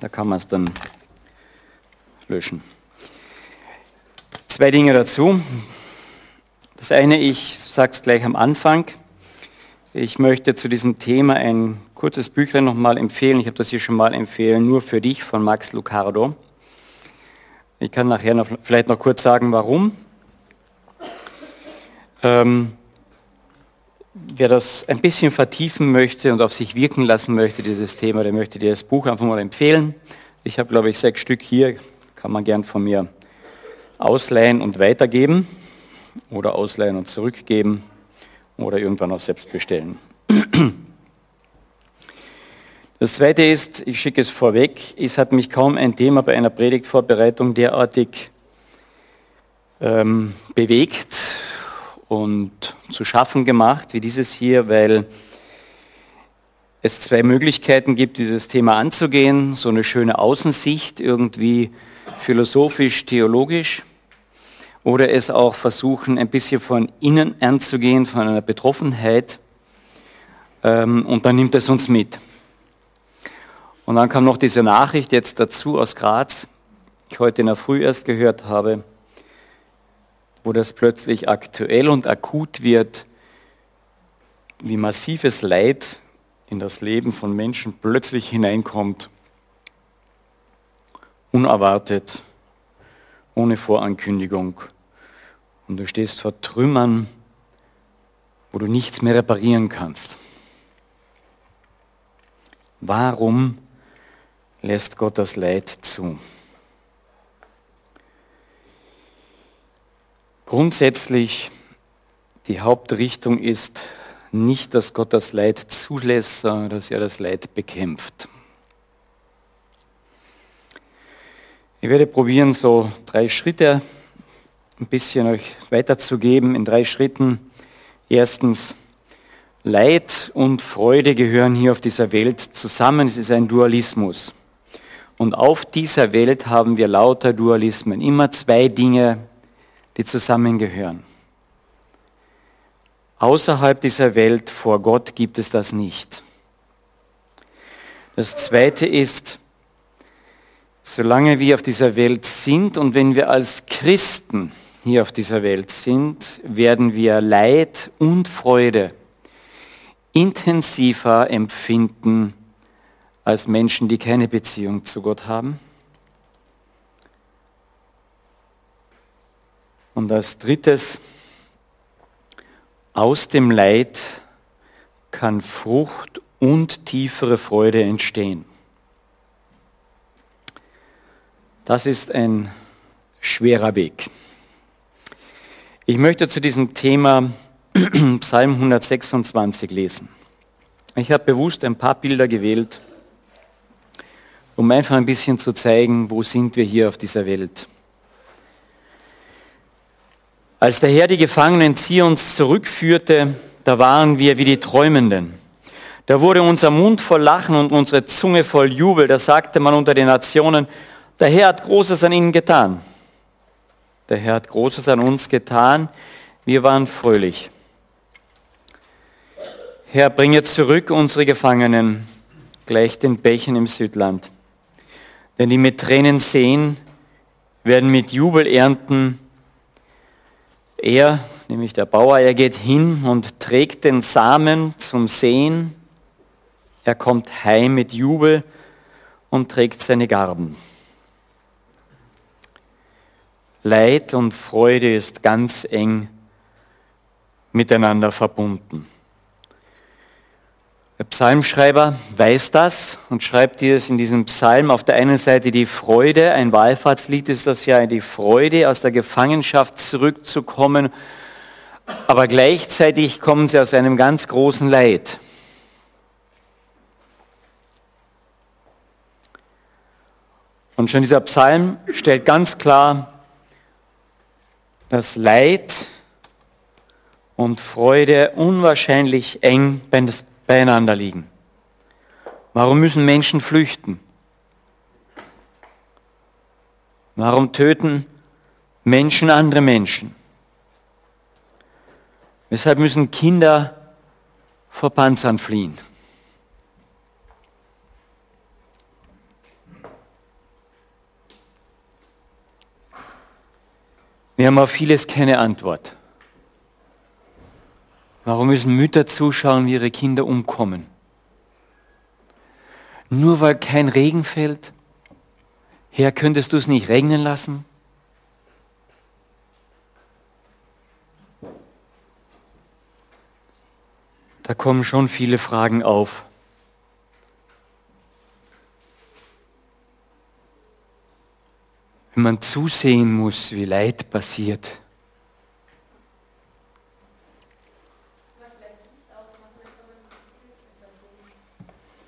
Da kann man es dann löschen. Zwei Dinge dazu. Das eine, ich sage es gleich am Anfang. Ich möchte zu diesem Thema ein kurzes Büchlein nochmal empfehlen. Ich habe das hier schon mal empfehlen, nur für dich von Max Lucardo. Ich kann nachher noch, vielleicht noch kurz sagen, warum. Ähm, wer das ein bisschen vertiefen möchte und auf sich wirken lassen möchte, dieses Thema, der möchte dir das Buch einfach mal empfehlen. Ich habe, glaube ich, sechs Stück hier, kann man gern von mir ausleihen und weitergeben oder ausleihen und zurückgeben oder irgendwann auch selbst bestellen. Das Zweite ist, ich schicke es vorweg, es hat mich kaum ein Thema bei einer Predigtvorbereitung derartig ähm, bewegt und zu schaffen gemacht wie dieses hier, weil es zwei Möglichkeiten gibt, dieses Thema anzugehen. So eine schöne Außensicht, irgendwie philosophisch, theologisch. Oder es auch versuchen, ein bisschen von innen anzugehen, von einer Betroffenheit. Ähm, und dann nimmt es uns mit. Und dann kam noch diese Nachricht jetzt dazu aus Graz, die ich heute in der Früh erst gehört habe wo das plötzlich aktuell und akut wird, wie massives Leid in das Leben von Menschen plötzlich hineinkommt, unerwartet, ohne Vorankündigung. Und du stehst vor Trümmern, wo du nichts mehr reparieren kannst. Warum lässt Gott das Leid zu? Grundsätzlich die Hauptrichtung ist nicht, dass Gott das Leid zulässt, sondern dass er das Leid bekämpft. Ich werde probieren, so drei Schritte ein bisschen euch weiterzugeben in drei Schritten. Erstens, Leid und Freude gehören hier auf dieser Welt zusammen. Es ist ein Dualismus. Und auf dieser Welt haben wir lauter Dualismen. Immer zwei Dinge die zusammengehören. Außerhalb dieser Welt vor Gott gibt es das nicht. Das Zweite ist, solange wir auf dieser Welt sind und wenn wir als Christen hier auf dieser Welt sind, werden wir Leid und Freude intensiver empfinden als Menschen, die keine Beziehung zu Gott haben. Und als drittes, aus dem Leid kann Frucht und tiefere Freude entstehen. Das ist ein schwerer Weg. Ich möchte zu diesem Thema Psalm 126 lesen. Ich habe bewusst ein paar Bilder gewählt, um einfach ein bisschen zu zeigen, wo sind wir hier auf dieser Welt. Als der Herr die Gefangenen Zions zurückführte, da waren wir wie die Träumenden. Da wurde unser Mund voll Lachen und unsere Zunge voll Jubel. Da sagte man unter den Nationen, der Herr hat Großes an ihnen getan. Der Herr hat Großes an uns getan. Wir waren fröhlich. Herr, bringe zurück unsere Gefangenen, gleich den Bächen im Südland. Denn die mit Tränen sehen, werden mit Jubel ernten er, nämlich der Bauer, er geht hin und trägt den Samen zum Sehen. Er kommt heim mit Jubel und trägt seine Garben. Leid und Freude ist ganz eng miteinander verbunden. Der Psalmschreiber weiß das und schreibt dir es in diesem Psalm. Auf der einen Seite die Freude, ein Wallfahrtslied ist das ja, die Freude aus der Gefangenschaft zurückzukommen, aber gleichzeitig kommen sie aus einem ganz großen Leid. Und schon dieser Psalm stellt ganz klar, dass Leid und Freude unwahrscheinlich eng beieinander liegen? Warum müssen Menschen flüchten? Warum töten Menschen andere Menschen? Weshalb müssen Kinder vor Panzern fliehen? Wir haben auf vieles keine Antwort. Warum müssen Mütter zuschauen, wie ihre Kinder umkommen? Nur weil kein Regen fällt? Herr, könntest du es nicht regnen lassen? Da kommen schon viele Fragen auf. Wenn man zusehen muss, wie Leid passiert.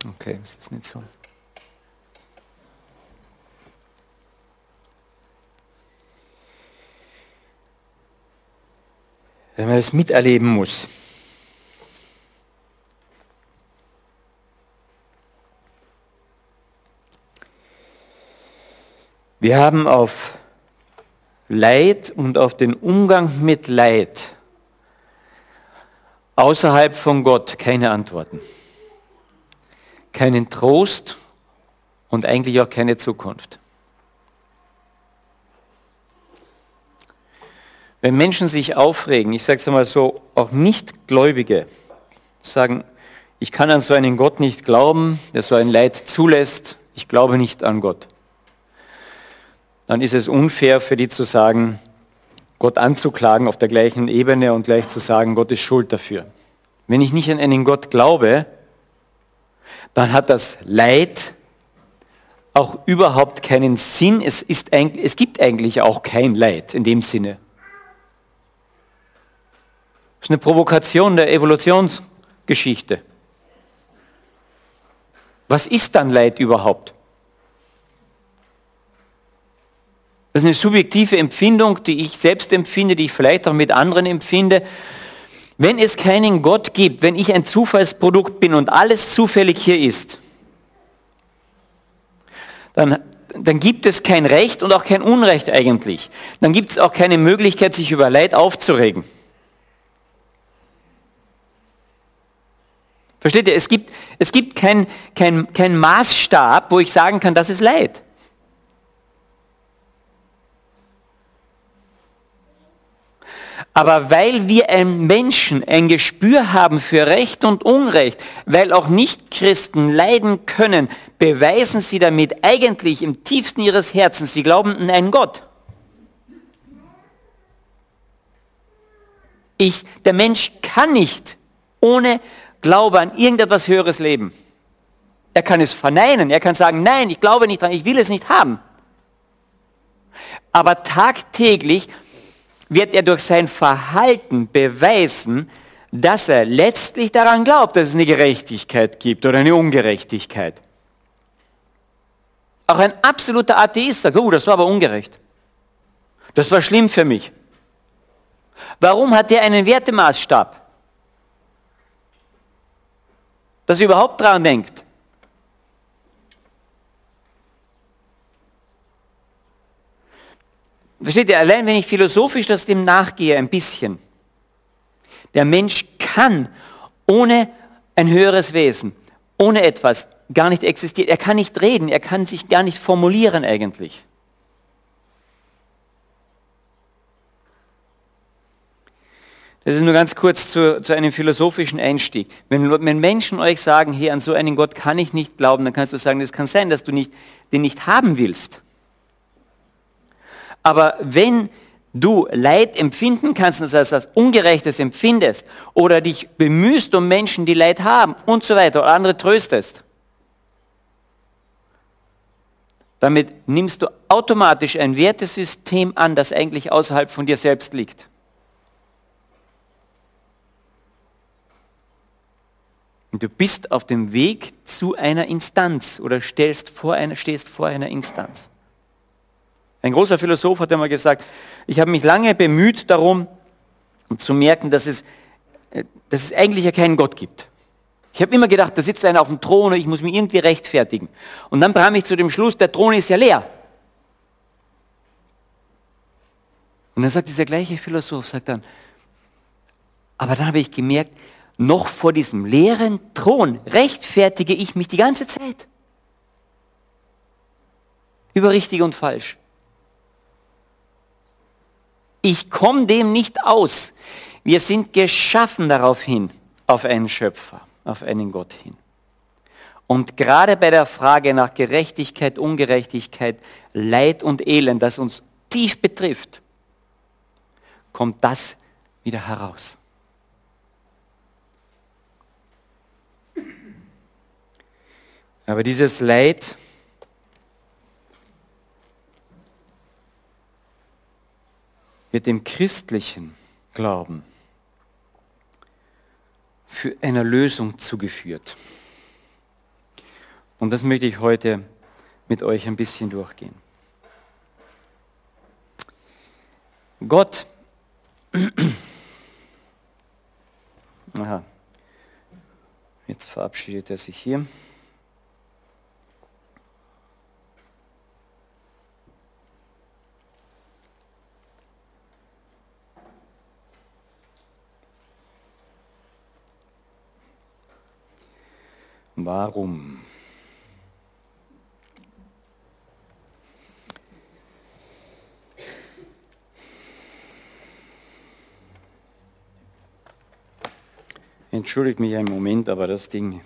Okay, das ist nicht so. Wenn man es miterleben muss. Wir haben auf Leid und auf den Umgang mit Leid außerhalb von Gott keine Antworten keinen Trost und eigentlich auch keine Zukunft. Wenn Menschen sich aufregen, ich sage es einmal so, auch Nichtgläubige sagen, ich kann an so einen Gott nicht glauben, der so ein Leid zulässt, ich glaube nicht an Gott, dann ist es unfair für die zu sagen, Gott anzuklagen auf der gleichen Ebene und gleich zu sagen, Gott ist schuld dafür. Wenn ich nicht an einen Gott glaube, dann hat das Leid auch überhaupt keinen Sinn. Es, ist, es gibt eigentlich auch kein Leid in dem Sinne. Das ist eine Provokation der Evolutionsgeschichte. Was ist dann Leid überhaupt? Das ist eine subjektive Empfindung, die ich selbst empfinde, die ich vielleicht auch mit anderen empfinde. Wenn es keinen Gott gibt, wenn ich ein Zufallsprodukt bin und alles zufällig hier ist, dann, dann gibt es kein Recht und auch kein Unrecht eigentlich. Dann gibt es auch keine Möglichkeit, sich über Leid aufzuregen. Versteht ihr? Es gibt, es gibt keinen kein, kein Maßstab, wo ich sagen kann, das ist Leid. Aber weil wir ein Menschen ein Gespür haben für Recht und Unrecht, weil auch Nichtchristen leiden können, beweisen sie damit eigentlich im tiefsten ihres Herzens, sie glauben an einen Gott. Ich, der Mensch kann nicht ohne Glaube an irgendetwas Höheres leben. Er kann es verneinen, er kann sagen, nein, ich glaube nicht dran, ich will es nicht haben. Aber tagtäglich wird er durch sein Verhalten beweisen, dass er letztlich daran glaubt, dass es eine Gerechtigkeit gibt oder eine Ungerechtigkeit. Auch ein absoluter Atheist sagt, oh, das war aber ungerecht. Das war schlimm für mich. Warum hat er einen Wertemaßstab? Dass er überhaupt daran denkt. Versteht ihr, allein wenn ich philosophisch das dem nachgehe, ein bisschen, der Mensch kann ohne ein höheres Wesen, ohne etwas gar nicht existieren. Er kann nicht reden, er kann sich gar nicht formulieren eigentlich. Das ist nur ganz kurz zu, zu einem philosophischen Einstieg. Wenn, wenn, Menschen euch sagen, hey, an so einen Gott kann ich nicht glauben, dann kannst du sagen, das kann sein, dass du nicht, den nicht haben willst. Aber wenn du Leid empfinden kannst, das als Ungerechtes empfindest oder dich bemühst um Menschen, die Leid haben und so weiter oder andere tröstest, damit nimmst du automatisch ein Wertesystem an, das eigentlich außerhalb von dir selbst liegt. Und du bist auf dem Weg zu einer Instanz oder stellst vor einer, stehst vor einer Instanz. Ein großer Philosoph hat einmal gesagt, ich habe mich lange bemüht darum, zu merken, dass es, äh, dass es eigentlich ja keinen Gott gibt. Ich habe immer gedacht, da sitzt einer auf dem Thron und ich muss mich irgendwie rechtfertigen. Und dann kam ich zu dem Schluss, der Thron ist ja leer. Und dann sagt dieser gleiche Philosoph, sagt dann, aber dann habe ich gemerkt, noch vor diesem leeren Thron rechtfertige ich mich die ganze Zeit. Über richtig und falsch. Ich komme dem nicht aus. Wir sind geschaffen darauf hin, auf einen Schöpfer, auf einen Gott hin. Und gerade bei der Frage nach Gerechtigkeit, Ungerechtigkeit, Leid und Elend, das uns tief betrifft, kommt das wieder heraus. Aber dieses Leid wird dem christlichen Glauben für eine Lösung zugeführt. Und das möchte ich heute mit euch ein bisschen durchgehen. Gott, aha, jetzt verabschiedet er sich hier. Warum? Entschuldigt mich einen Moment, aber das Ding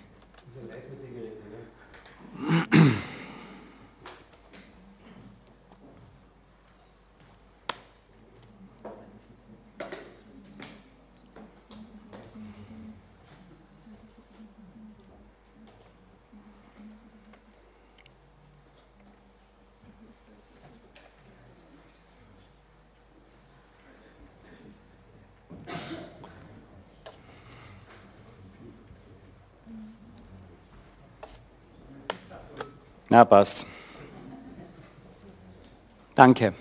Ja, passt. Danke.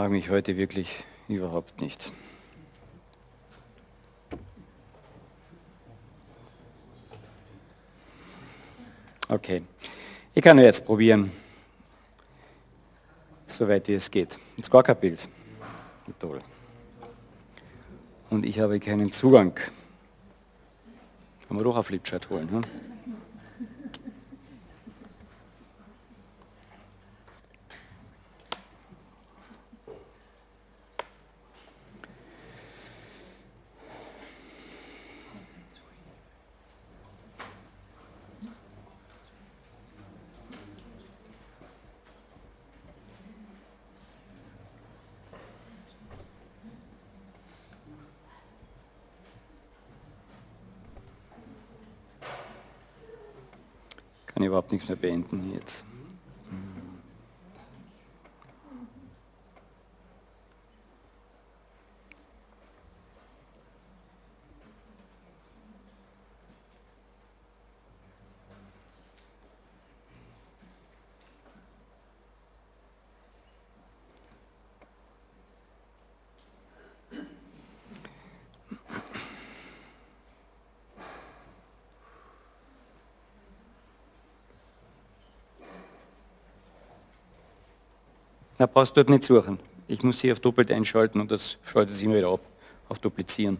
Mag mich heute wirklich überhaupt nicht. Okay, ich kann nur jetzt probieren, soweit wie es geht. Jetzt gar kein Bild. Toll. Und ich habe keinen Zugang. Kann man doch ein Flipchart holen. Hm? Kann überhaupt nichts mehr beenden jetzt. Na, brauchst du dort nicht suchen. Ich muss sie auf doppelt einschalten und das schaltet sich immer wieder ab, auf duplizieren.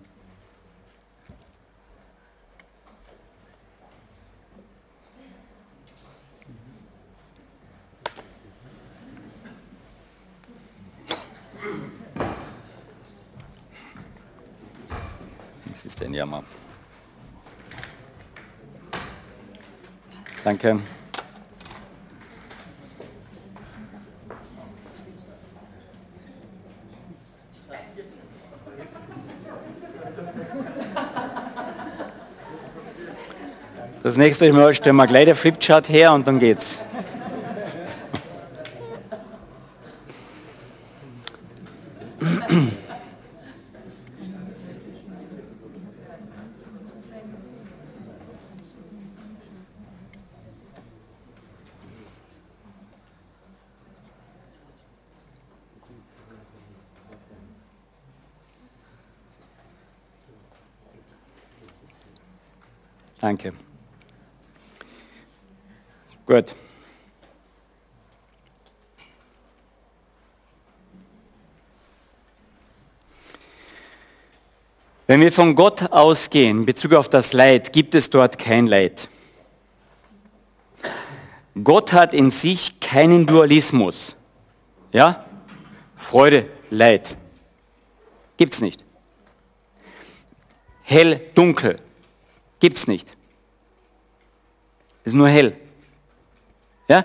Das ist ein Jammer. Danke. Das nächste Mal stellen wir gleich der Flipchart her und dann geht's. Wenn wir von Gott ausgehen, in Bezug auf das Leid, gibt es dort kein Leid. Gott hat in sich keinen Dualismus. Ja? Freude, Leid. Gibt's nicht. Hell, dunkel. Gibt's nicht. Ist nur hell. Ja?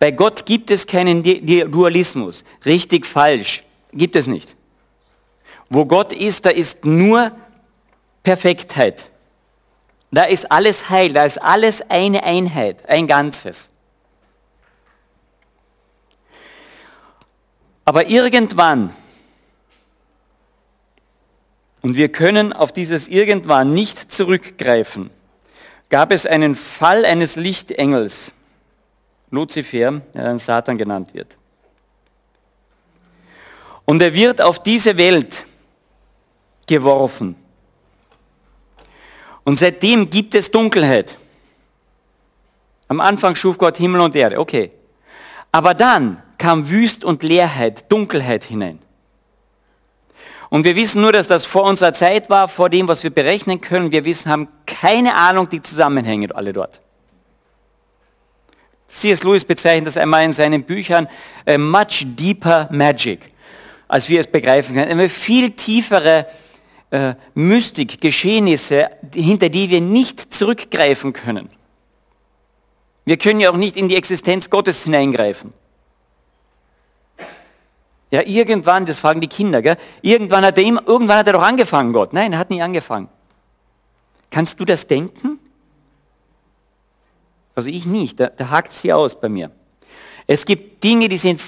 Bei Gott gibt es keinen Dualismus. Richtig, falsch. Gibt es nicht. Wo Gott ist, da ist nur Perfektheit. Da ist alles heil, da ist alles eine Einheit, ein Ganzes. Aber irgendwann, und wir können auf dieses irgendwann nicht zurückgreifen, gab es einen Fall eines Lichtengels, Luzifer, der dann Satan genannt wird. Und er wird auf diese Welt geworfen. Und seitdem gibt es Dunkelheit. Am Anfang schuf Gott Himmel und Erde, okay. Aber dann kam Wüst und Leerheit, Dunkelheit hinein. Und wir wissen nur, dass das vor unserer Zeit war, vor dem, was wir berechnen können. Wir wissen, haben keine Ahnung, die Zusammenhänge alle dort. C.S. Lewis bezeichnet das einmal in seinen Büchern äh, much deeper magic, als wir es begreifen können. Eine viel tiefere äh, Mystik, Geschehnisse, hinter die wir nicht zurückgreifen können. Wir können ja auch nicht in die Existenz Gottes hineingreifen. Ja, irgendwann, das fragen die Kinder, gell? Irgendwann hat er ihm, irgendwann hat er doch angefangen, Gott. Nein, er hat nie angefangen. Kannst du das denken? Also ich nicht, da, da hakt sie aus bei mir. Es gibt Dinge, die sind,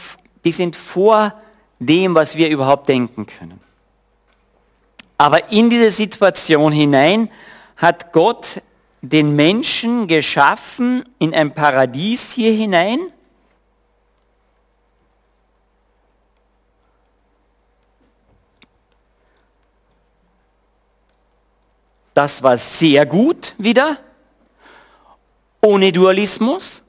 die sind vor dem, was wir überhaupt denken können. Aber in diese Situation hinein hat Gott den Menschen geschaffen in ein Paradies hier hinein. Das war sehr gut wieder, ohne Dualismus.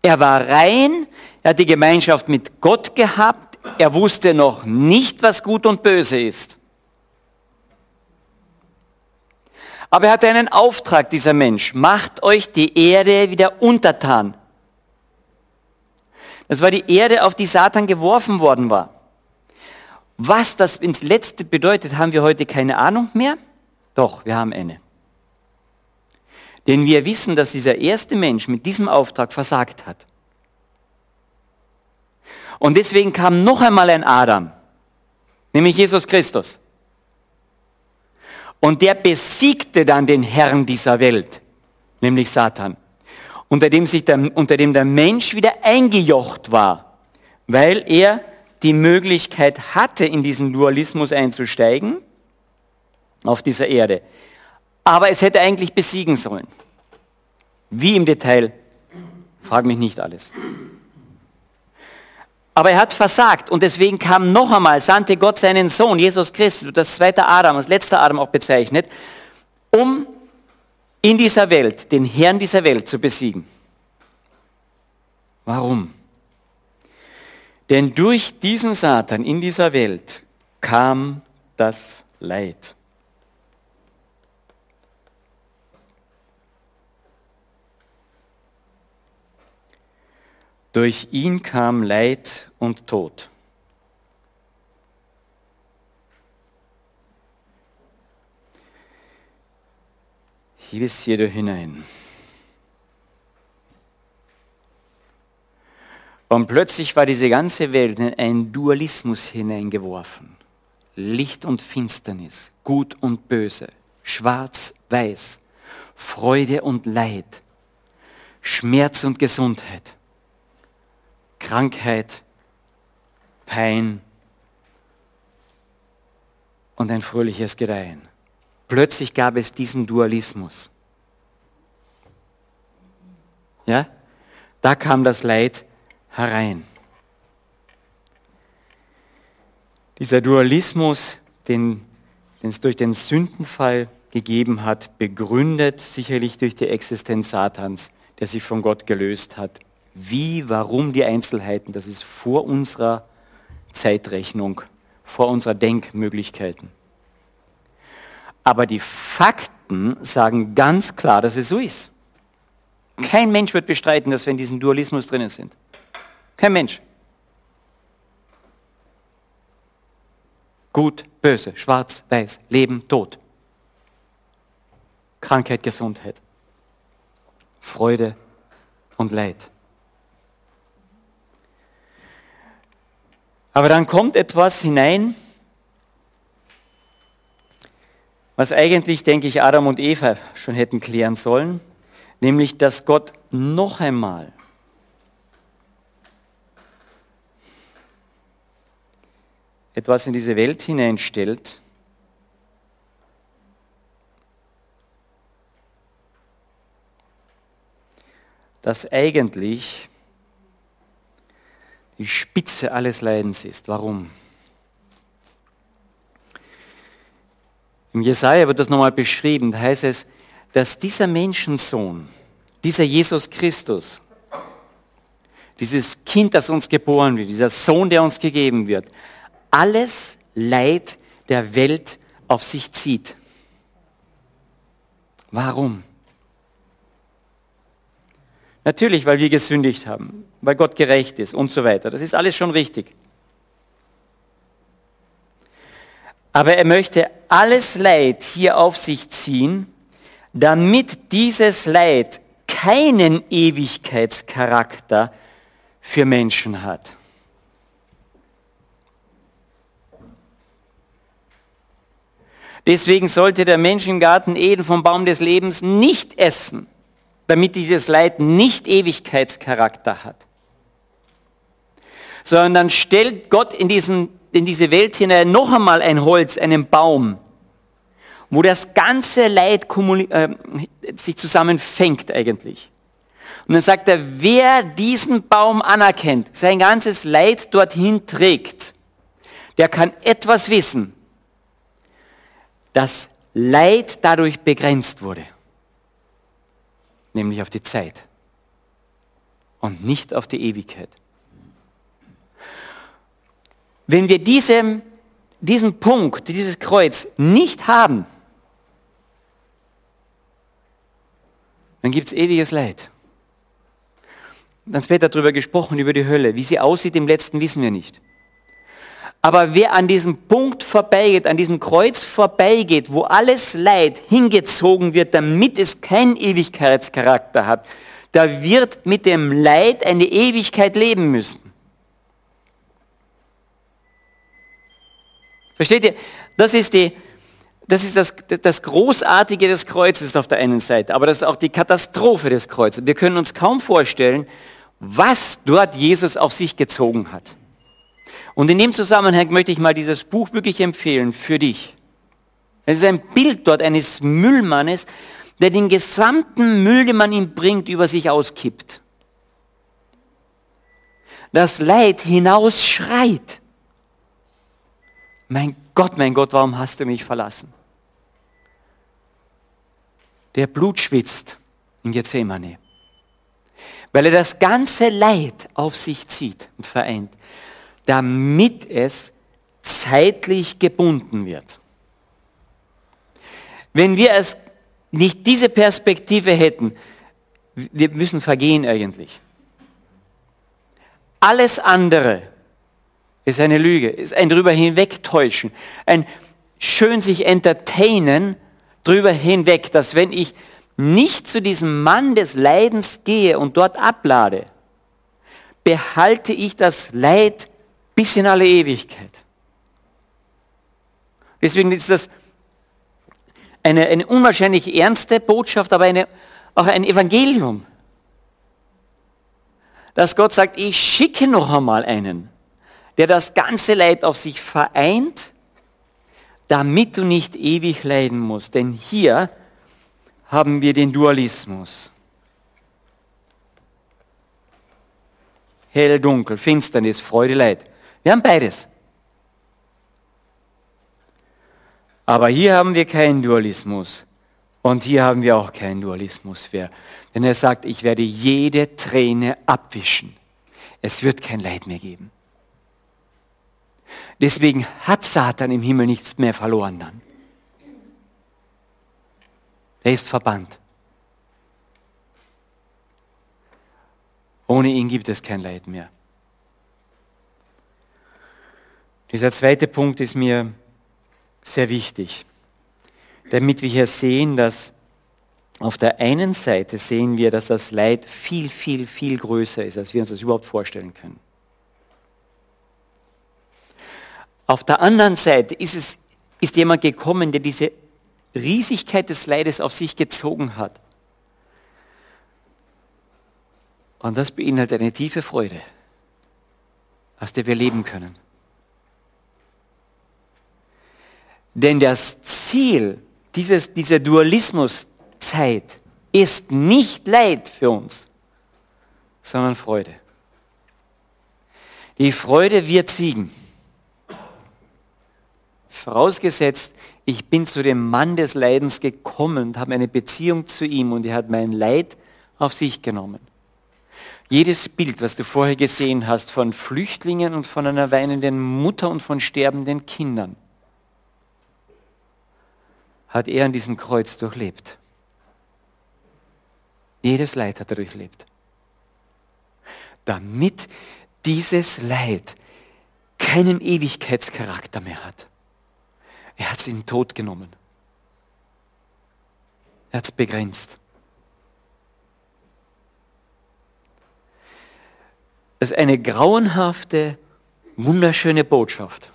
Er war rein, er hat die Gemeinschaft mit Gott gehabt, er wusste noch nicht, was gut und böse ist. Aber er hatte einen Auftrag, dieser Mensch. Macht euch die Erde wieder untertan. Das war die Erde, auf die Satan geworfen worden war. Was das ins Letzte bedeutet, haben wir heute keine Ahnung mehr. Doch, wir haben eine. Denn wir wissen, dass dieser erste Mensch mit diesem Auftrag versagt hat. Und deswegen kam noch einmal ein Adam, nämlich Jesus Christus. Und der besiegte dann den Herrn dieser Welt, nämlich Satan, unter dem, sich der, unter dem der Mensch wieder eingejocht war, weil er die Möglichkeit hatte, in diesen Dualismus einzusteigen auf dieser Erde. Aber es hätte eigentlich besiegen sollen. Wie im Detail, frag mich nicht alles. Aber er hat versagt und deswegen kam noch einmal, sandte Gott seinen Sohn, Jesus Christus, das zweite Adam, das letzte Adam auch bezeichnet, um in dieser Welt, den Herrn dieser Welt zu besiegen. Warum? Denn durch diesen Satan in dieser Welt kam das Leid. Durch ihn kam Leid und Tod. Hier bis hier hinein. Und plötzlich war diese ganze Welt in einen Dualismus hineingeworfen. Licht und Finsternis, Gut und Böse, Schwarz, Weiß, Freude und Leid, Schmerz und Gesundheit. Krankheit, Pein und ein fröhliches Gedeihen. Plötzlich gab es diesen Dualismus. Ja? Da kam das Leid herein. Dieser Dualismus, den, den es durch den Sündenfall gegeben hat, begründet sicherlich durch die Existenz Satans, der sich von Gott gelöst hat. Wie, warum die Einzelheiten, das ist vor unserer Zeitrechnung, vor unserer Denkmöglichkeiten. Aber die Fakten sagen ganz klar, dass es so ist. Kein Mensch wird bestreiten, dass wir in diesem Dualismus drinnen sind. Kein Mensch. Gut, böse, schwarz, weiß, Leben, Tod. Krankheit, Gesundheit. Freude und Leid. Aber dann kommt etwas hinein, was eigentlich, denke ich, Adam und Eva schon hätten klären sollen, nämlich dass Gott noch einmal etwas in diese Welt hineinstellt, das eigentlich die Spitze alles Leidens ist. Warum? Im Jesaja wird das nochmal beschrieben. Da heißt es, dass dieser Menschensohn, dieser Jesus Christus, dieses Kind, das uns geboren wird, dieser Sohn, der uns gegeben wird, alles Leid der Welt auf sich zieht. Warum? Natürlich, weil wir gesündigt haben, weil Gott gerecht ist und so weiter. Das ist alles schon richtig. Aber er möchte alles Leid hier auf sich ziehen, damit dieses Leid keinen Ewigkeitscharakter für Menschen hat. Deswegen sollte der Mensch im Garten Eden vom Baum des Lebens nicht essen, damit dieses Leid nicht Ewigkeitscharakter hat. Sondern stellt Gott in, diesen, in diese Welt hinein noch einmal ein Holz, einen Baum, wo das ganze Leid äh, sich zusammenfängt eigentlich. Und dann sagt er, wer diesen Baum anerkennt, sein ganzes Leid dorthin trägt, der kann etwas wissen, dass Leid dadurch begrenzt wurde, nämlich auf die Zeit und nicht auf die Ewigkeit. Wenn wir diesem, diesen Punkt, dieses Kreuz nicht haben, dann gibt es ewiges Leid. Dann wird darüber gesprochen, über die Hölle. Wie sie aussieht im letzten, wissen wir nicht. Aber wer an diesem Punkt vorbeigeht, an diesem Kreuz vorbeigeht, wo alles Leid hingezogen wird, damit es keinen Ewigkeitscharakter hat, da wird mit dem Leid eine Ewigkeit leben müssen. Versteht ihr? Das ist, die, das, ist das, das Großartige des Kreuzes auf der einen Seite, aber das ist auch die Katastrophe des Kreuzes. Wir können uns kaum vorstellen, was dort Jesus auf sich gezogen hat. Und in dem Zusammenhang möchte ich mal dieses Buch wirklich empfehlen für dich. Es ist ein Bild dort eines Müllmannes, der den gesamten Müll, den man ihm bringt, über sich auskippt. Das Leid hinausschreit. Mein Gott, mein Gott, warum hast du mich verlassen? Der Blut schwitzt in Gethsemane, weil er das ganze Leid auf sich zieht und vereint damit es zeitlich gebunden wird. Wenn wir es nicht diese Perspektive hätten, wir müssen vergehen eigentlich. Alles andere ist eine Lüge, ist ein drüber hinwegtäuschen, ein schön sich entertainen drüber hinweg, dass wenn ich nicht zu diesem Mann des Leidens gehe und dort ablade, behalte ich das Leid bis in alle Ewigkeit. Deswegen ist das eine, eine unwahrscheinlich ernste Botschaft, aber eine, auch ein Evangelium. Dass Gott sagt, ich schicke noch einmal einen, der das ganze Leid auf sich vereint, damit du nicht ewig leiden musst. Denn hier haben wir den Dualismus. Hell, dunkel, Finsternis, Freude, Leid. Wir haben beides. Aber hier haben wir keinen Dualismus. Und hier haben wir auch keinen Dualismus mehr. Denn er sagt, ich werde jede Träne abwischen. Es wird kein Leid mehr geben. Deswegen hat Satan im Himmel nichts mehr verloren dann. Er ist verbannt. Ohne ihn gibt es kein Leid mehr. Dieser zweite Punkt ist mir sehr wichtig, damit wir hier sehen, dass auf der einen Seite sehen wir, dass das Leid viel, viel, viel größer ist, als wir uns das überhaupt vorstellen können. Auf der anderen Seite ist, es, ist jemand gekommen, der diese Riesigkeit des Leides auf sich gezogen hat. Und das beinhaltet eine tiefe Freude, aus der wir leben können. Denn das Ziel dieses, dieser Dualismuszeit ist nicht Leid für uns, sondern Freude. Die Freude wird siegen. Vorausgesetzt, ich bin zu dem Mann des Leidens gekommen und habe eine Beziehung zu ihm und er hat mein Leid auf sich genommen. Jedes Bild, was du vorher gesehen hast von Flüchtlingen und von einer weinenden Mutter und von sterbenden Kindern, hat er an diesem Kreuz durchlebt. Jedes Leid hat er durchlebt. Damit dieses Leid keinen Ewigkeitscharakter mehr hat. Er hat es in den Tod genommen. Er hat es begrenzt. Es ist eine grauenhafte, wunderschöne Botschaft.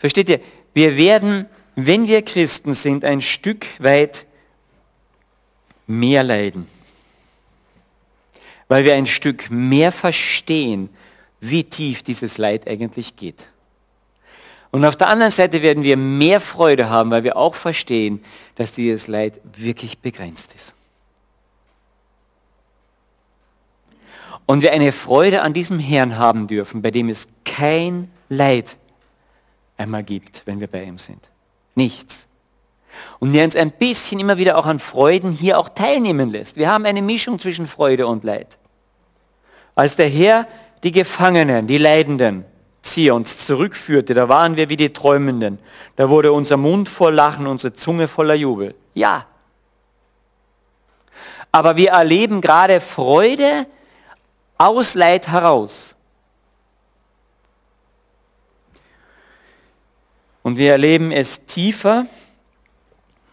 Versteht ihr? Wir werden, wenn wir Christen sind, ein Stück weit mehr leiden. Weil wir ein Stück mehr verstehen, wie tief dieses Leid eigentlich geht. Und auf der anderen Seite werden wir mehr Freude haben, weil wir auch verstehen, dass dieses Leid wirklich begrenzt ist. Und wir eine Freude an diesem Herrn haben dürfen, bei dem es kein Leid einmal gibt, wenn wir bei ihm sind. Nichts. Und der uns ein bisschen immer wieder auch an Freuden hier auch teilnehmen lässt. Wir haben eine Mischung zwischen Freude und Leid. Als der Herr die Gefangenen, die Leidenden, Zions zurückführte, da waren wir wie die Träumenden. Da wurde unser Mund voll Lachen, unsere Zunge voller Jubel. Ja. Aber wir erleben gerade Freude aus Leid heraus. Und wir erleben es tiefer.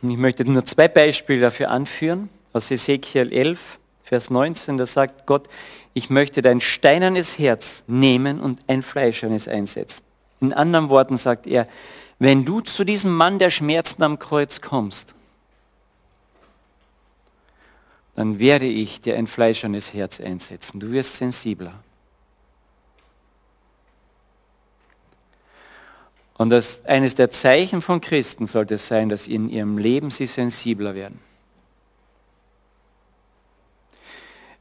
Und ich möchte nur zwei Beispiele dafür anführen. Aus Ezekiel 11, Vers 19, da sagt Gott, ich möchte dein steinernes Herz nehmen und ein fleischernes einsetzen. In anderen Worten sagt er, wenn du zu diesem Mann der Schmerzen am Kreuz kommst, dann werde ich dir ein fleischernes Herz einsetzen. Du wirst sensibler. Und das, eines der Zeichen von Christen sollte es sein, dass in ihrem Leben sie sensibler werden.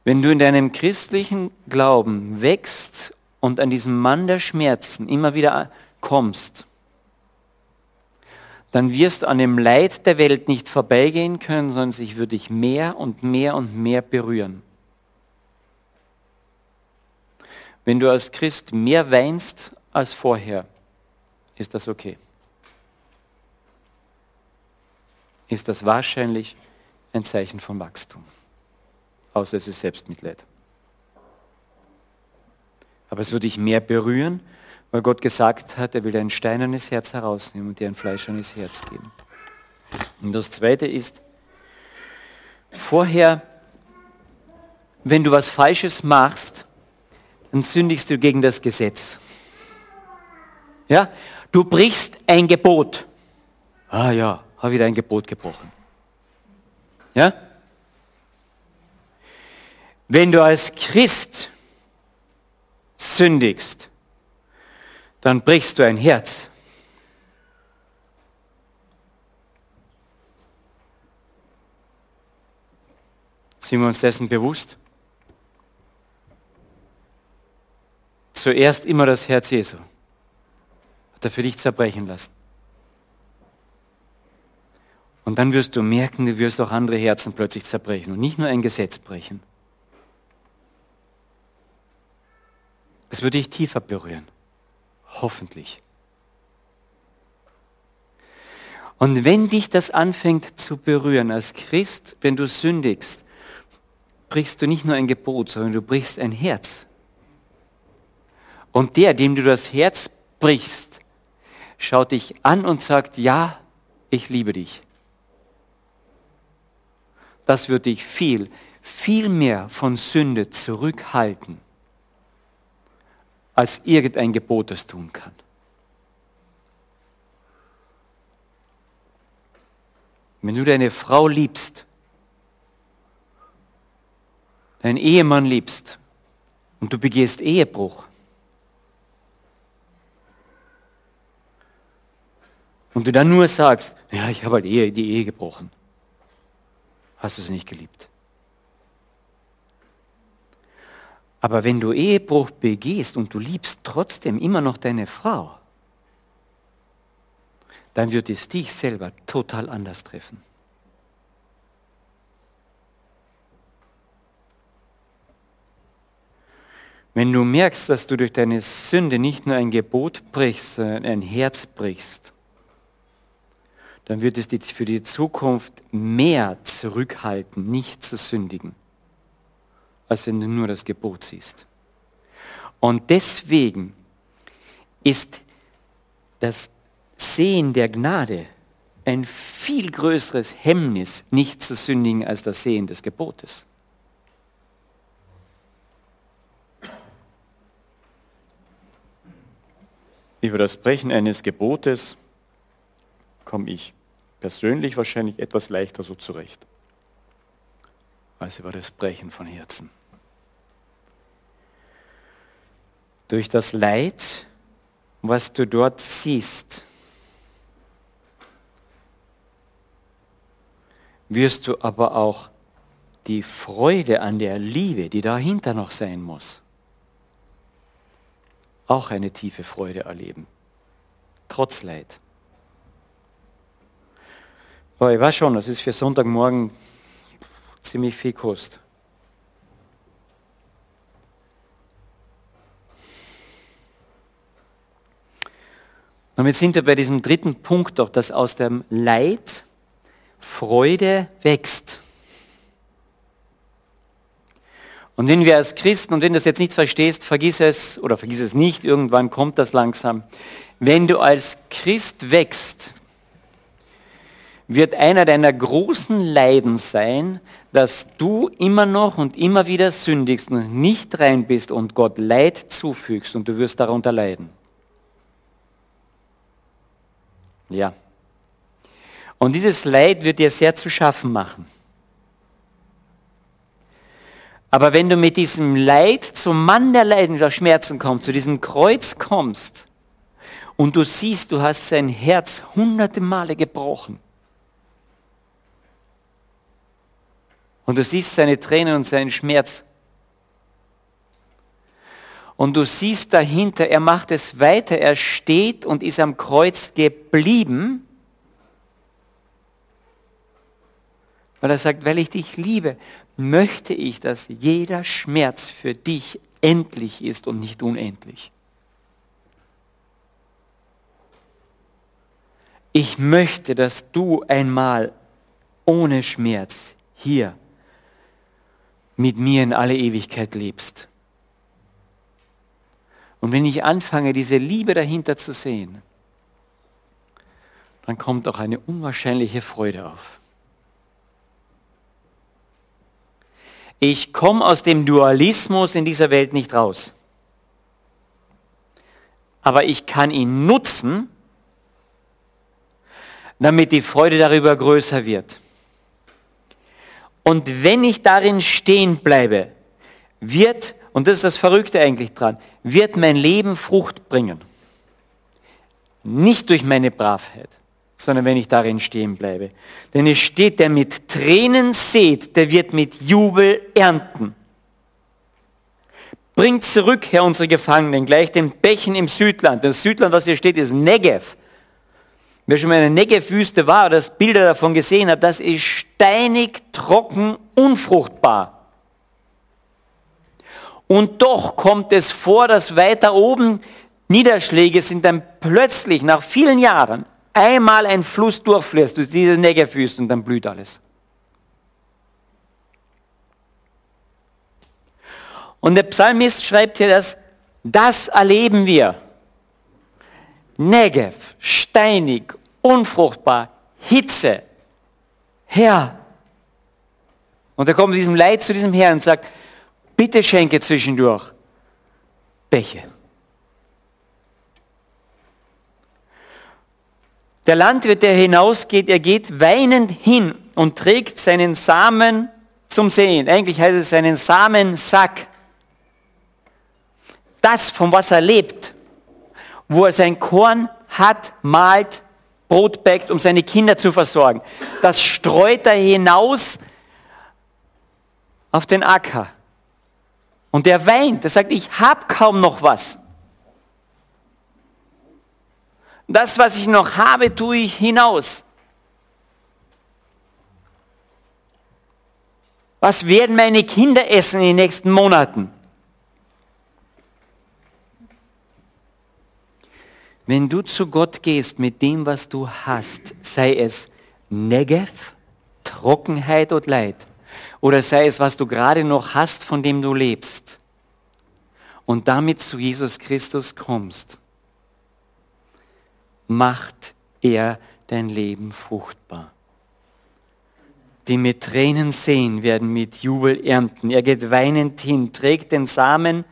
Wenn du in deinem christlichen Glauben wächst und an diesem Mann der Schmerzen immer wieder kommst, dann wirst du an dem Leid der Welt nicht vorbeigehen können, sondern sich würde dich mehr und mehr und mehr berühren. Wenn du als Christ mehr weinst als vorher, ist das okay? Ist das wahrscheinlich ein Zeichen von Wachstum? Außer es ist Selbstmitleid. Aber es würde dich mehr berühren, weil Gott gesagt hat, er will ein steinernes Herz herausnehmen und dir ein fleischernes Herz geben. Und das Zweite ist, vorher, wenn du was Falsches machst, dann sündigst du gegen das Gesetz. Ja? Du brichst ein Gebot. Ah ja, habe wieder ein Gebot gebrochen. Ja? Wenn du als Christ sündigst, dann brichst du ein Herz. Sind wir uns dessen bewusst? Zuerst immer das Herz Jesu. Er für dich zerbrechen lassen. Und dann wirst du merken, du wirst auch andere Herzen plötzlich zerbrechen und nicht nur ein Gesetz brechen. Es wird dich tiefer berühren. Hoffentlich. Und wenn dich das anfängt zu berühren als Christ, wenn du sündigst, brichst du nicht nur ein Gebot, sondern du brichst ein Herz. Und der, dem du das Herz brichst, schaut dich an und sagt, ja, ich liebe dich das wird dich viel, viel mehr von Sünde zurückhalten, als irgendein Gebot es tun kann. Wenn du deine Frau liebst, deinen Ehemann liebst und du begehst Ehebruch, und du dann nur sagst, ja, ich habe halt Ehe, die Ehe gebrochen hast du sie nicht geliebt. Aber wenn du Ehebruch begehst und du liebst trotzdem immer noch deine Frau, dann wird es dich selber total anders treffen. Wenn du merkst, dass du durch deine Sünde nicht nur ein Gebot brichst, sondern ein Herz brichst, dann wird es dich für die Zukunft mehr zurückhalten, nicht zu sündigen, als wenn du nur das Gebot siehst. Und deswegen ist das Sehen der Gnade ein viel größeres Hemmnis, nicht zu sündigen, als das Sehen des Gebotes. Über das Brechen eines Gebotes komme ich persönlich wahrscheinlich etwas leichter so zurecht, als über das Brechen von Herzen. Durch das Leid, was du dort siehst, wirst du aber auch die Freude an der Liebe, die dahinter noch sein muss, auch eine tiefe Freude erleben, trotz Leid. Aber ich weiß schon, das ist für Sonntagmorgen ziemlich viel Kost. Damit sind wir bei diesem dritten Punkt doch, dass aus dem Leid Freude wächst. Und wenn wir als Christen, und wenn du das jetzt nicht verstehst, vergiss es oder vergiss es nicht, irgendwann kommt das langsam. Wenn du als Christ wächst, wird einer deiner großen Leiden sein, dass du immer noch und immer wieder sündigst und nicht rein bist und Gott Leid zufügst und du wirst darunter leiden. Ja. Und dieses Leid wird dir sehr zu schaffen machen. Aber wenn du mit diesem Leid zum Mann der Leiden der Schmerzen kommst, zu diesem Kreuz kommst und du siehst, du hast sein Herz hunderte Male gebrochen, Und du siehst seine Tränen und seinen Schmerz. Und du siehst dahinter, er macht es weiter, er steht und ist am Kreuz geblieben, weil er sagt, weil ich dich liebe, möchte ich, dass jeder Schmerz für dich endlich ist und nicht unendlich. Ich möchte, dass du einmal ohne Schmerz hier mit mir in alle Ewigkeit lebst. Und wenn ich anfange, diese Liebe dahinter zu sehen, dann kommt auch eine unwahrscheinliche Freude auf. Ich komme aus dem Dualismus in dieser Welt nicht raus. Aber ich kann ihn nutzen, damit die Freude darüber größer wird. Und wenn ich darin stehen bleibe, wird, und das ist das Verrückte eigentlich dran, wird mein Leben Frucht bringen. Nicht durch meine Bravheit, sondern wenn ich darin stehen bleibe. Denn es steht, der mit Tränen seht, der wird mit Jubel ernten. Bringt zurück, Herr, unsere Gefangenen, gleich den Bächen im Südland. Das Südland, was hier steht, ist Negev. Wer schon mal in der Negev-Wüste war oder das Bilder davon gesehen hat, das ist steinig, trocken, unfruchtbar. Und doch kommt es vor, dass weiter oben Niederschläge sind dann plötzlich nach vielen Jahren einmal ein Fluss durchfließt durch diese Negev-Wüste und dann blüht alles. Und der Psalmist schreibt hier das, das erleben wir. Negev, steinig, unfruchtbar, Hitze. Herr. Und er kommt mit diesem Leid zu diesem Herrn und sagt, bitte schenke zwischendurch Bäche. Der Landwirt, der hinausgeht, er geht weinend hin und trägt seinen Samen zum Sehen. Eigentlich heißt es seinen Samensack das, von was er lebt, wo er sein Korn hat, malt, Brot bäckt, um seine Kinder zu versorgen, das streut er hinaus auf den Acker. Und der weint, der sagt, ich habe kaum noch was. Das, was ich noch habe, tue ich hinaus. Was werden meine Kinder essen in den nächsten Monaten? Wenn du zu Gott gehst mit dem, was du hast, sei es Negev, Trockenheit und Leid, oder sei es, was du gerade noch hast, von dem du lebst, und damit zu Jesus Christus kommst, macht er dein Leben fruchtbar. Die mit Tränen sehen, werden mit Jubel ernten. Er geht weinend hin, trägt den Samen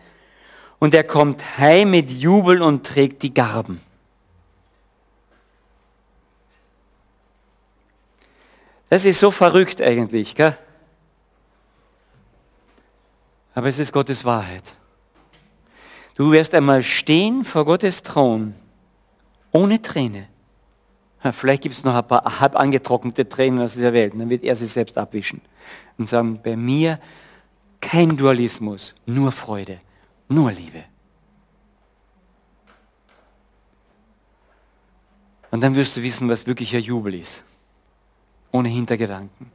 und er kommt heim mit Jubel und trägt die Garben. Das ist so verrückt eigentlich, gell? Aber es ist Gottes Wahrheit. Du wirst einmal stehen vor Gottes Thron, ohne Träne. Vielleicht gibt es noch ein paar halb angetrocknete Tränen aus dieser Welt. Dann wird er sie selbst abwischen und sagen, bei mir kein Dualismus, nur Freude, nur Liebe. Und dann wirst du wissen, was wirklicher Jubel ist ohne Hintergedanken,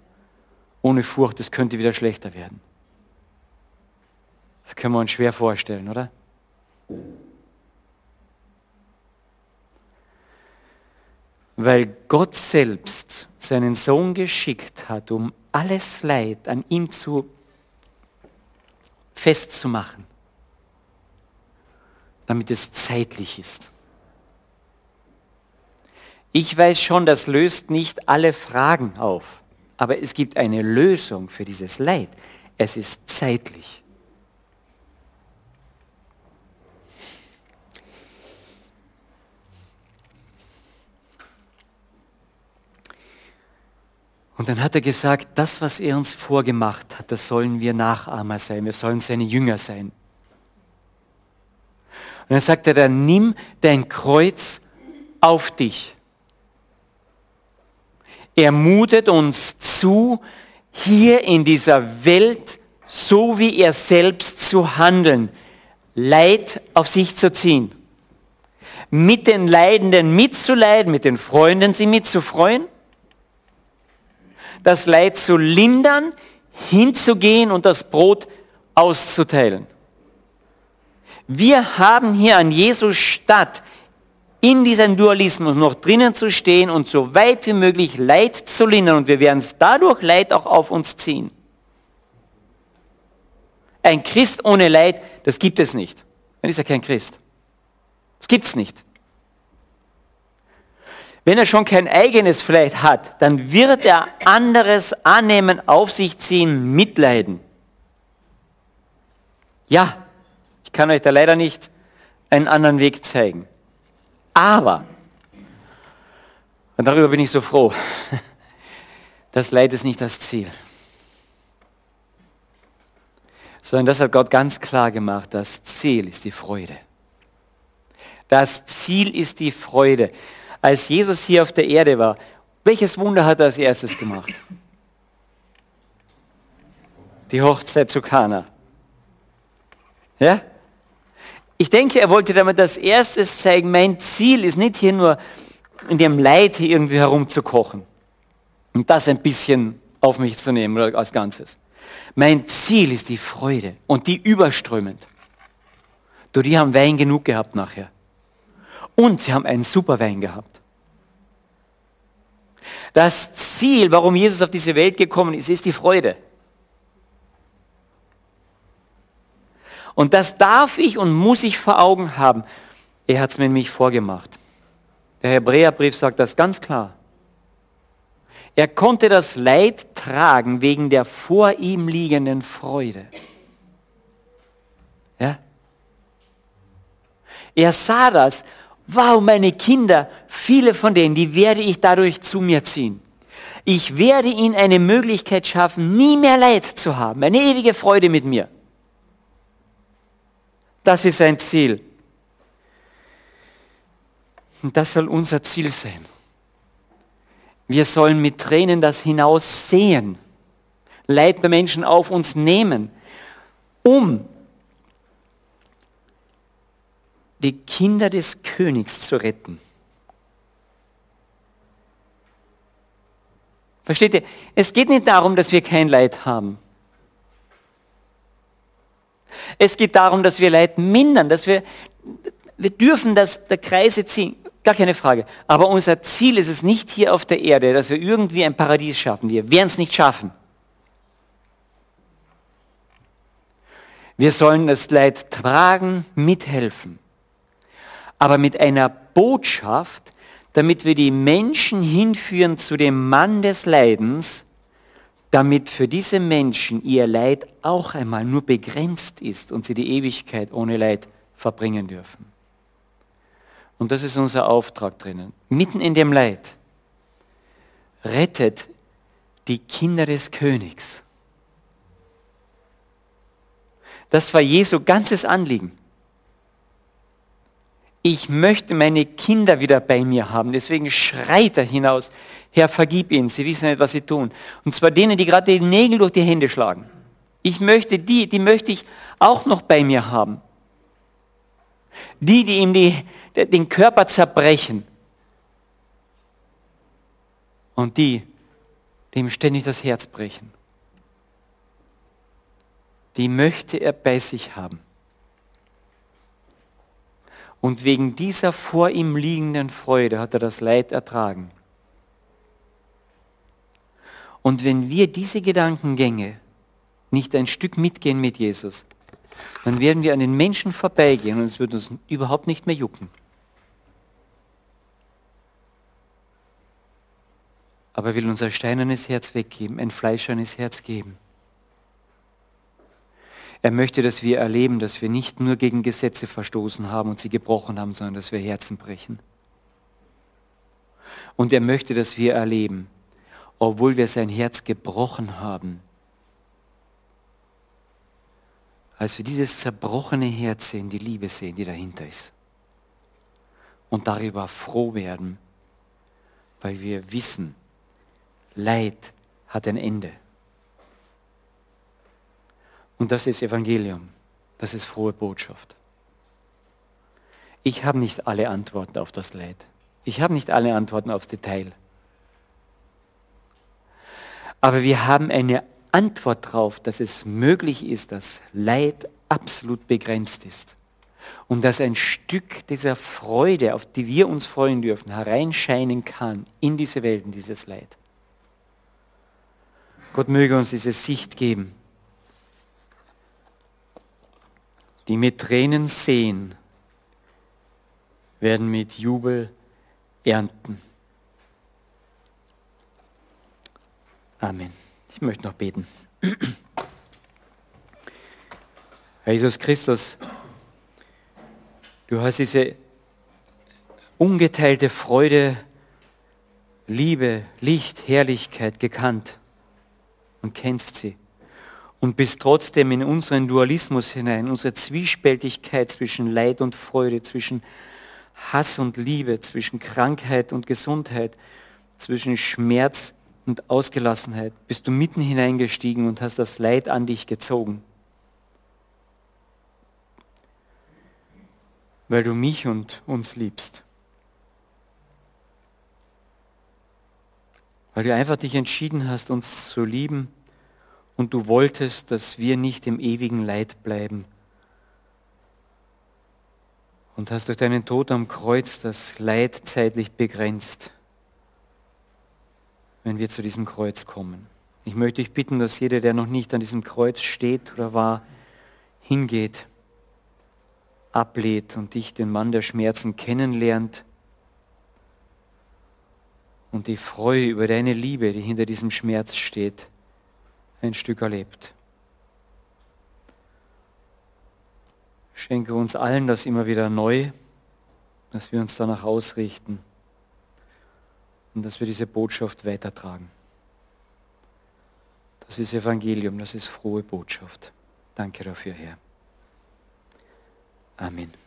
ohne Furcht, es könnte wieder schlechter werden. Das können wir uns schwer vorstellen, oder? Weil Gott selbst seinen Sohn geschickt hat, um alles Leid an ihm zu festzumachen, damit es zeitlich ist. Ich weiß schon, das löst nicht alle Fragen auf, aber es gibt eine Lösung für dieses Leid. Es ist zeitlich. Und dann hat er gesagt, das, was er uns vorgemacht hat, das sollen wir Nachahmer sein, wir sollen seine Jünger sein. Und dann sagt er dann, nimm dein Kreuz auf dich. Er mutet uns zu, hier in dieser Welt so wie er selbst zu handeln, Leid auf sich zu ziehen, mit den Leidenden mitzuleiden, mit den Freunden sie mitzufreuen, das Leid zu lindern, hinzugehen und das Brot auszuteilen. Wir haben hier an Jesus Stadt in diesem Dualismus noch drinnen zu stehen und so weit wie möglich Leid zu lindern. Und wir werden es dadurch Leid auch auf uns ziehen. Ein Christ ohne Leid, das gibt es nicht. Dann ist er kein Christ. Das gibt es nicht. Wenn er schon kein eigenes vielleicht hat, dann wird er anderes annehmen, auf sich ziehen, mitleiden. Ja, ich kann euch da leider nicht einen anderen Weg zeigen. Aber, und darüber bin ich so froh, das Leid ist nicht das Ziel. Sondern das hat Gott ganz klar gemacht, das Ziel ist die Freude. Das Ziel ist die Freude. Als Jesus hier auf der Erde war, welches Wunder hat er als erstes gemacht? Die Hochzeit zu Kana. Ja? Ich denke, er wollte damit das erstes zeigen, mein Ziel ist nicht hier nur in dem Leid hier irgendwie herumzukochen und das ein bisschen auf mich zu nehmen oder als Ganzes. Mein Ziel ist die Freude und die überströmend. Du, die haben Wein genug gehabt nachher. Und sie haben einen super Wein gehabt. Das Ziel, warum Jesus auf diese Welt gekommen ist, ist die Freude. Und das darf ich und muss ich vor Augen haben. Er hat es mir nämlich vorgemacht. Der Hebräerbrief sagt das ganz klar. Er konnte das Leid tragen wegen der vor ihm liegenden Freude. Ja? Er sah das. Wow, meine Kinder, viele von denen, die werde ich dadurch zu mir ziehen. Ich werde ihnen eine Möglichkeit schaffen, nie mehr Leid zu haben, eine ewige Freude mit mir. Das ist sein Ziel. Und das soll unser Ziel sein. Wir sollen mit Tränen das hinaus sehen, Leid bei Menschen auf uns nehmen, um die Kinder des Königs zu retten. Versteht ihr? Es geht nicht darum, dass wir kein Leid haben. Es geht darum, dass wir Leid mindern, dass wir, wir dürfen das der Kreise ziehen. Gar keine Frage. Aber unser Ziel ist es nicht hier auf der Erde, dass wir irgendwie ein Paradies schaffen. Wir werden es nicht schaffen. Wir sollen das Leid tragen, mithelfen. Aber mit einer Botschaft, damit wir die Menschen hinführen zu dem Mann des Leidens, damit für diese Menschen ihr Leid auch einmal nur begrenzt ist und sie die Ewigkeit ohne Leid verbringen dürfen. Und das ist unser Auftrag drinnen. Mitten in dem Leid rettet die Kinder des Königs. Das war Jesu ganzes Anliegen. Ich möchte meine Kinder wieder bei mir haben. Deswegen schreit er hinaus, Herr, vergib ihnen, sie wissen nicht, was sie tun. Und zwar denen, die gerade die Nägel durch die Hände schlagen. Ich möchte die, die möchte ich auch noch bei mir haben. Die, die ihm die, den Körper zerbrechen. Und die, die ihm ständig das Herz brechen. Die möchte er bei sich haben. Und wegen dieser vor ihm liegenden Freude hat er das Leid ertragen. Und wenn wir diese Gedankengänge nicht ein Stück mitgehen mit Jesus, dann werden wir an den Menschen vorbeigehen und es wird uns überhaupt nicht mehr jucken. Aber er will unser steinernes Herz weggeben, ein fleischernes Herz geben. Er möchte, dass wir erleben, dass wir nicht nur gegen Gesetze verstoßen haben und sie gebrochen haben, sondern dass wir Herzen brechen. Und er möchte, dass wir erleben, obwohl wir sein Herz gebrochen haben, als wir dieses zerbrochene Herz sehen, die Liebe sehen, die dahinter ist. Und darüber froh werden, weil wir wissen, Leid hat ein Ende. Und das ist Evangelium. Das ist frohe Botschaft. Ich habe nicht alle Antworten auf das Leid. Ich habe nicht alle Antworten aufs Detail. Aber wir haben eine Antwort darauf, dass es möglich ist, dass Leid absolut begrenzt ist. Und dass ein Stück dieser Freude, auf die wir uns freuen dürfen, hereinscheinen kann in diese Welt, in dieses Leid. Gott möge uns diese Sicht geben, die mit Tränen sehen, werden mit Jubel ernten. Amen. Ich möchte noch beten. Herr Jesus Christus, du hast diese ungeteilte Freude, Liebe, Licht, Herrlichkeit gekannt und kennst sie und bist trotzdem in unseren Dualismus hinein, unsere Zwiespältigkeit zwischen Leid und Freude, zwischen Hass und Liebe, zwischen Krankheit und Gesundheit, zwischen Schmerz und Ausgelassenheit bist du mitten hineingestiegen und hast das Leid an dich gezogen. weil du mich und uns liebst. Weil du einfach dich entschieden hast, uns zu lieben und du wolltest, dass wir nicht im ewigen Leid bleiben. Und hast durch deinen Tod am Kreuz das Leid zeitlich begrenzt, wenn wir zu diesem Kreuz kommen. Ich möchte dich bitten, dass jeder, der noch nicht an diesem Kreuz steht oder war, hingeht, ablehnt und dich, den Mann der Schmerzen, kennenlernt und die Freude über deine Liebe, die hinter diesem Schmerz steht, ein Stück erlebt. Schenke uns allen das immer wieder neu, dass wir uns danach ausrichten und dass wir diese Botschaft weitertragen. Das ist Evangelium, das ist frohe Botschaft. Danke dafür, Herr. Amen.